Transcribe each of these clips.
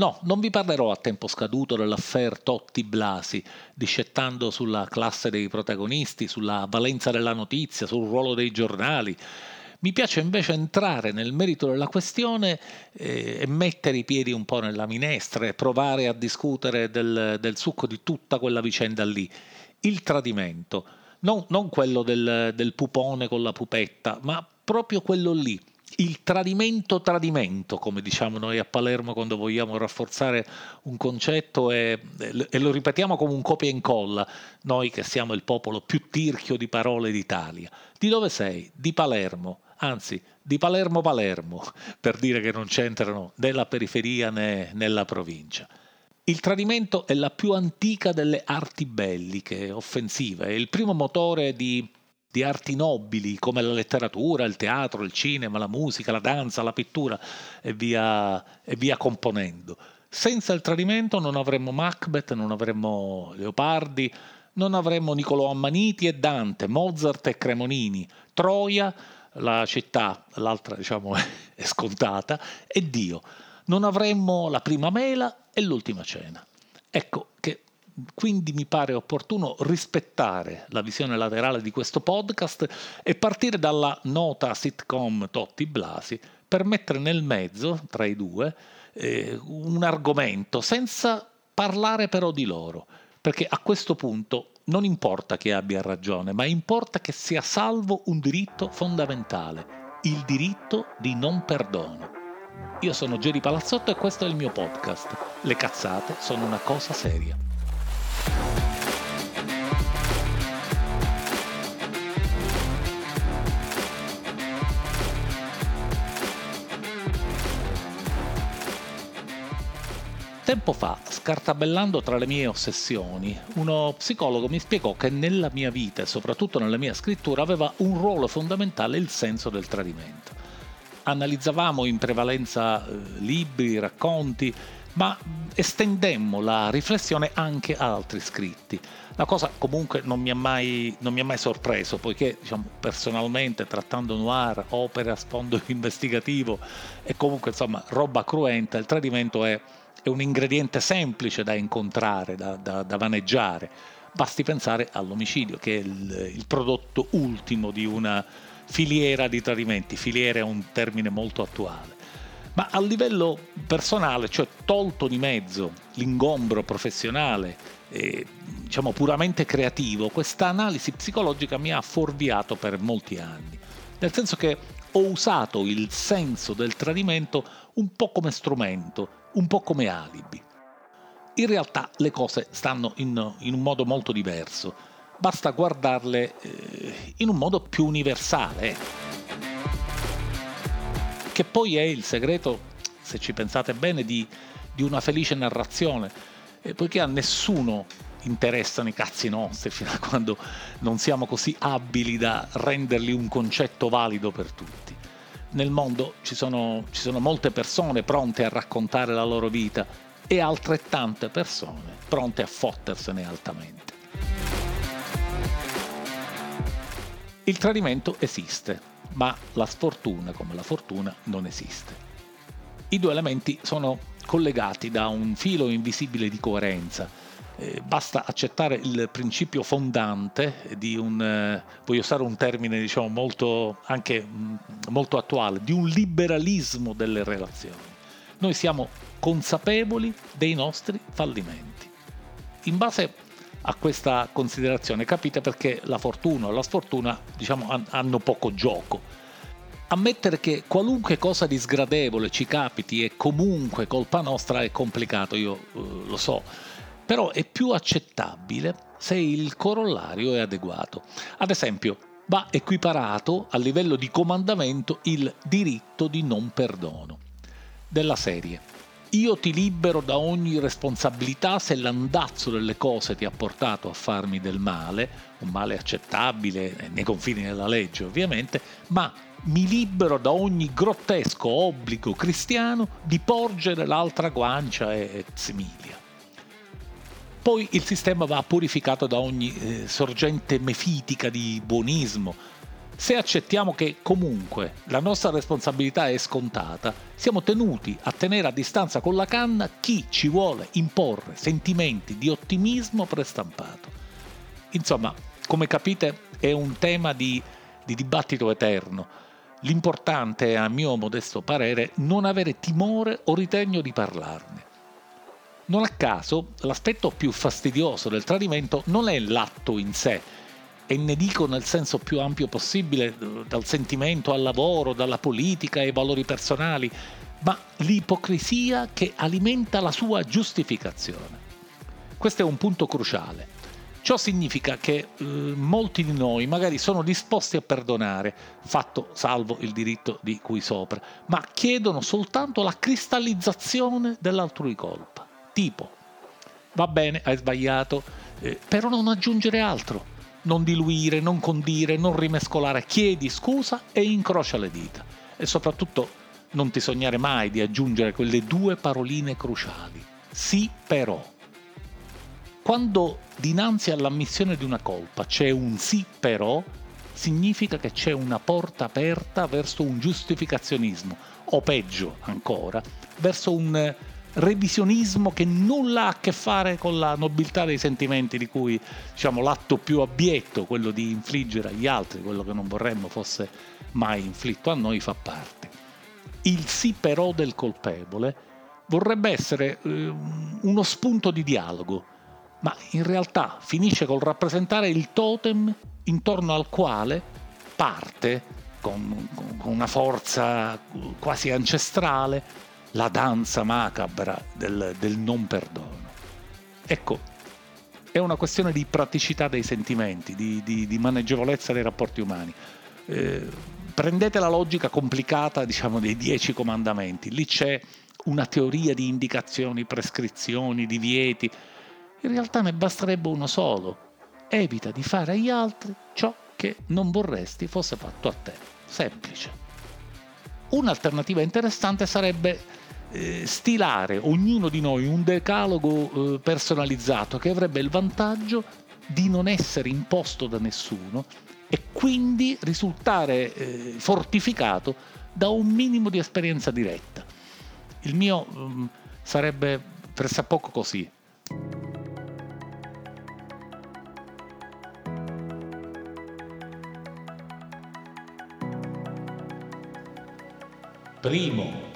No, non vi parlerò a tempo scaduto dell'affair Totti Blasi, discettando sulla classe dei protagonisti, sulla valenza della notizia, sul ruolo dei giornali. Mi piace invece entrare nel merito della questione eh, e mettere i piedi un po' nella minestra e provare a discutere del, del succo di tutta quella vicenda lì. Il tradimento, non, non quello del, del pupone con la pupetta, ma proprio quello lì, il tradimento tradimento, come diciamo noi a Palermo quando vogliamo rafforzare un concetto e, e, lo ripetiamo come un copia e incolla, noi che siamo il popolo più tirchio di parole d'Italia. Di dove sei? Di Palermo anzi di Palermo Palermo, per dire che non c'entrano né la periferia né nella provincia. Il tradimento è la più antica delle arti belliche, offensive, è il primo motore di, di arti nobili come la letteratura, il teatro, il cinema, la musica, la danza, la pittura e via, e via componendo. Senza il tradimento non avremmo Macbeth, non avremmo Leopardi, non avremmo Niccolò Ammaniti e Dante, Mozart e Cremonini, Troia, la città, l'altra diciamo è scontata, è Dio. Non avremmo la prima mela e l'ultima cena. Ecco che quindi mi pare opportuno rispettare la visione laterale di questo podcast e partire dalla nota sitcom Totti Blasi per mettere nel mezzo, tra i due, eh, un argomento senza parlare però di loro, perché a questo punto non importa chi abbia ragione, ma importa che sia salvo un diritto fondamentale, il diritto di non perdono. Io sono Geri Palazzotto e questo è il mio podcast. Le cazzate sono una cosa seria. Tempo fa, scartabellando tra le mie ossessioni, uno psicologo mi spiegò che nella mia vita e soprattutto nella mia scrittura aveva un ruolo fondamentale il senso del tradimento. Analizzavamo in prevalenza eh, libri, racconti, ma estendemmo la riflessione anche a altri scritti. La cosa comunque non mi ha mai, mai sorpreso, poiché diciamo, personalmente trattando noir, opere a sfondo investigativo e comunque insomma roba cruenta, il tradimento è è un ingrediente semplice da incontrare, da, da, da vaneggiare. Basti pensare all'omicidio, che è il, il, prodotto ultimo di una filiera di tradimenti. Filiera è un termine molto attuale. Ma a livello personale, cioè tolto di mezzo l'ingombro professionale, e, diciamo puramente creativo, questa analisi psicologica mi ha fuorviato per molti anni. Nel senso che ho usato il senso del tradimento un po' come strumento un po' come alibi. In realtà le cose stanno in, in un modo molto diverso, basta guardarle eh, in un modo più universale. Che poi è il segreto, se ci pensate bene, di, di una felice narrazione, eh, poiché a nessuno interessano i cazzi nostri fino a quando non siamo così abili da renderli un concetto valido per tutti nel mondo ci sono, ci sono molte persone pronte a raccontare la loro vita e altrettante persone pronte a fottersene altamente. Il tradimento esiste, ma la sfortuna come la fortuna non esiste. I due elementi sono collegati da un filo invisibile di coerenza basta accettare il principio fondante di un, eh, voglio usare un termine diciamo molto, anche mm, molto attuale, di un liberalismo delle relazioni. Noi siamo consapevoli dei nostri fallimenti. In base a questa considerazione capite perché la fortuna o la sfortuna diciamo, hanno poco gioco. Ammettere che qualunque cosa di sgradevole ci capiti è comunque colpa nostra è complicato, io uh, lo so però è più accettabile se il corollario è adeguato. Ad esempio, va equiparato a livello di comandamento il diritto di non perdono. Della serie. Io ti libero da ogni responsabilità se l'andazzo delle cose ti ha portato a farmi del male, un male accettabile nei confini della legge ovviamente, ma mi libero da ogni grottesco obbligo cristiano di porgere l'altra guancia e similia. Poi il sistema va purificato da ogni eh, sorgente mefitica di buonismo. Se accettiamo che comunque la nostra responsabilità è scontata, siamo tenuti a tenere a distanza con la canna chi ci vuole imporre sentimenti di ottimismo prestampato. Insomma, come capite, è un tema di, di dibattito eterno. L'importante è, a mio modesto parere, non avere timore o ritegno di parlarne. Non a caso, l'aspetto più fastidioso del tradimento non è l'atto in sé, e ne dico nel senso più ampio possibile, dal sentimento al lavoro, dalla politica ai valori personali, ma l'ipocrisia che alimenta la sua giustificazione. Questo è un punto cruciale. Ciò significa che eh, molti di noi magari sono disposti a perdonare, fatto salvo il diritto di cui sopra, ma chiedono soltanto la cristallizzazione dell'altrui colpa. Tipo, va bene, hai sbagliato, eh, però non aggiungere altro non diluire, non condire, non rimescolare, chiedi scusa e incrocia le dita. E soprattutto non ti sognare mai di aggiungere quelle due paroline cruciali. Sì però. Quando dinanzi all'ammissione di una colpa c'è un sì però, significa che c'è una porta aperta verso un giustificazionismo, o peggio ancora, verso un revisionismo che nulla ha a che fare con la nobiltà dei sentimenti di cui diciamo, l'atto più abietto, quello di infliggere agli altri, quello che non vorremmo fosse mai inflitto a noi, fa parte. Il sì però del colpevole vorrebbe essere eh, uno spunto di dialogo, ma in realtà finisce col rappresentare il totem intorno al quale parte con, con una forza quasi ancestrale la danza macabra del, del non perdono. Ecco, è una questione di praticità dei sentimenti, di, di, di maneggevolezza dei rapporti umani. Eh, prendete la logica complicata, diciamo, dei dieci comandamenti. Lì c'è una teoria di indicazioni, prescrizioni, divieti. In realtà ne basterebbe uno solo. Evita di fare agli altri ciò che non vorresti fosse fatto a te. Semplice. Un'alternativa interessante sarebbe stilare ognuno di noi un decalogo eh, personalizzato che avrebbe il vantaggio di non essere imposto da nessuno e quindi risultare eh, fortificato da un minimo di esperienza diretta. Il mio um, sarebbe pressappoco così. Primo,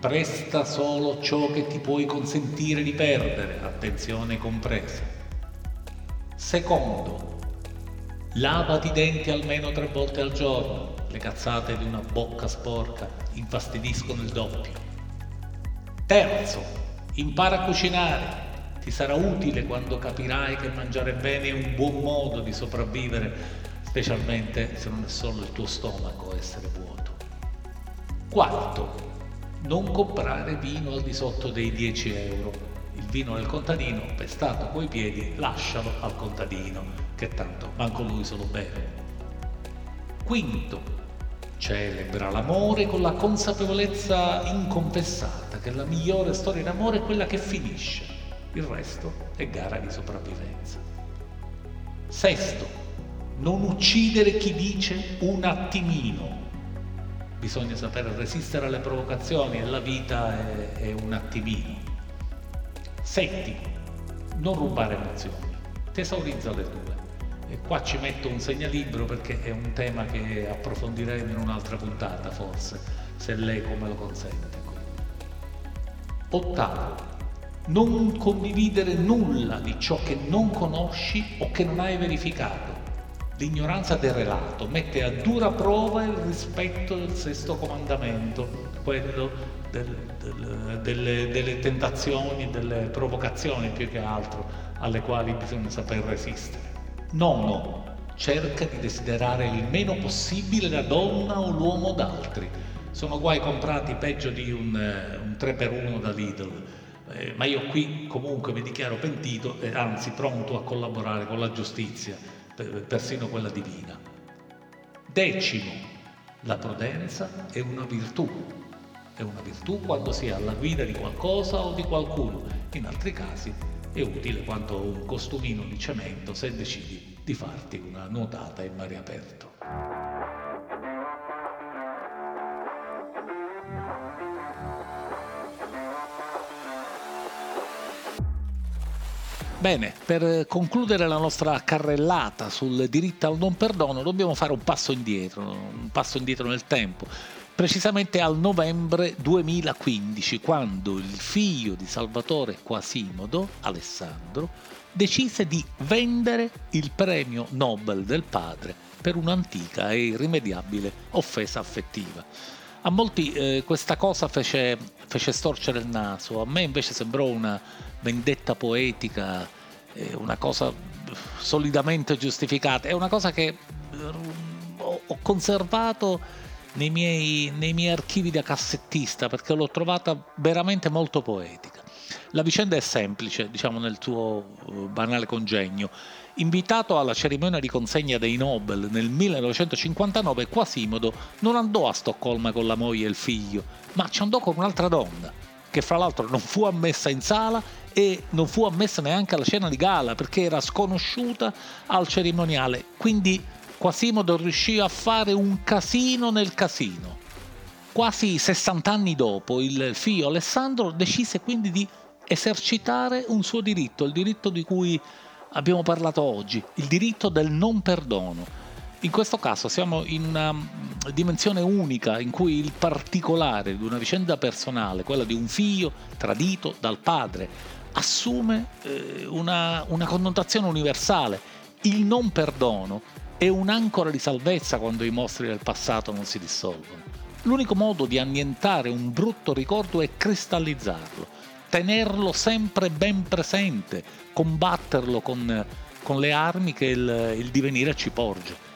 Presta solo ciò che ti puoi consentire di perdere, attenzione compresa. Secondo, lavati i denti almeno tre volte al giorno. Le cazzate di una bocca sporca infastidiscono il doppio. Terzo, impara a cucinare. Ti sarà utile quando capirai che mangiare bene è un buon modo di sopravvivere, specialmente se non è solo il tuo stomaco a essere vuoto. Quarto, non comprare vino al di sotto dei 10 euro. Il vino del contadino, pestato coi piedi, lascialo al contadino, che tanto manco lui se lo beve. Quinto, celebra l'amore con la consapevolezza inconfessata che la migliore storia d'amore è quella che finisce, il resto è gara di sopravvivenza. Sesto, non uccidere chi dice un attimino, bisogna saper resistere alle provocazioni e la vita è, è un attimino. Settimo, non rubare emozioni, tesaurizza le tue. E qua ci metto un segnalibro perché è un tema che approfondiremo in un'altra puntata forse, se lei come lo consente. Ottavo, non condividere nulla di ciò che non conosci o che non hai verificato L'ignoranza del relato mette a dura prova il rispetto del sesto comandamento, quello del, del, delle, delle tentazioni, delle provocazioni più che altro alle quali bisogna saper resistere. Nono, cerca di desiderare il meno possibile la donna o l'uomo d'altri. Sono guai comprati peggio di un, un 3x1 da Lidl. Eh, ma io qui comunque mi dichiaro pentito e anzi pronto a collaborare con la giustizia persino quella divina. Decimo, la prudenza è una virtù. È una virtù quando si è alla guida di qualcosa o di qualcuno, in altri casi è utile quanto un costumino di cemento se decidi di farti una nuotata in mare aperto. Bene, per concludere la nostra carrellata sul diritto al non perdono dobbiamo fare un passo indietro, un passo indietro nel tempo, precisamente al novembre 2015, quando il figlio di Salvatore Quasimodo, Alessandro, decise di vendere il premio Nobel del padre per un'antica e irrimediabile offesa affettiva. A molti eh, questa cosa fece, fece storcere il naso, a me invece sembrò una vendetta poetica, una cosa solidamente giustificata, è una cosa che eh, ho conservato nei miei, nei miei archivi da cassettista perché l'ho trovata veramente molto poetica. La vicenda è semplice, diciamo nel suo eh, banale congegno. Invitato alla cerimonia di consegna dei Nobel nel 1959, Quasimodo non andò a Stoccolma con la moglie e il figlio, ma ci andò con un'altra donna, che fra l'altro non fu ammessa in sala e non fu ammessa neanche alla cena di gala perché era sconosciuta al cerimoniale. Quindi Quasimodo riuscì a fare un casino nel casino. Quasi 60 anni dopo, il figlio Alessandro decise quindi di esercitare un suo diritto, il diritto di cui abbiamo parlato oggi, il diritto del non perdono. In questo caso siamo in una mm, dimensione unica in cui il particolare di una vicenda personale, quella di un figlio tradito dal padre, assume eh, una, una connotazione universale. Il non perdono è un'ancora di salvezza quando i mostri del passato non si dissolvono. L'unico modo di annientare un brutto ricordo è cristallizzarlo tenerlo sempre ben presente, combatterlo con, con le armi che il, il divenire ci porge.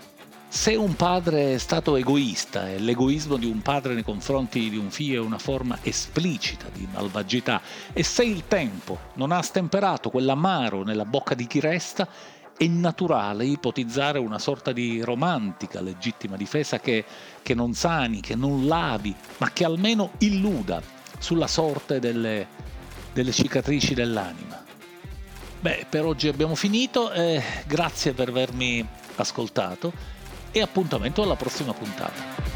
Se un padre è stato egoista e l'egoismo di un padre nei confronti di un figlio è una forma esplicita di malvagità e se il tempo non ha stemperato quell'amaro nella bocca di chi resta, è naturale ipotizzare una sorta di romantica legittima difesa che, che non sani, che non lavi, ma che almeno illuda sulla sorte delle, delle cicatrici dell'anima. Beh, per oggi abbiamo finito, eh, grazie per avermi ascoltato e appuntamento alla prossima puntata.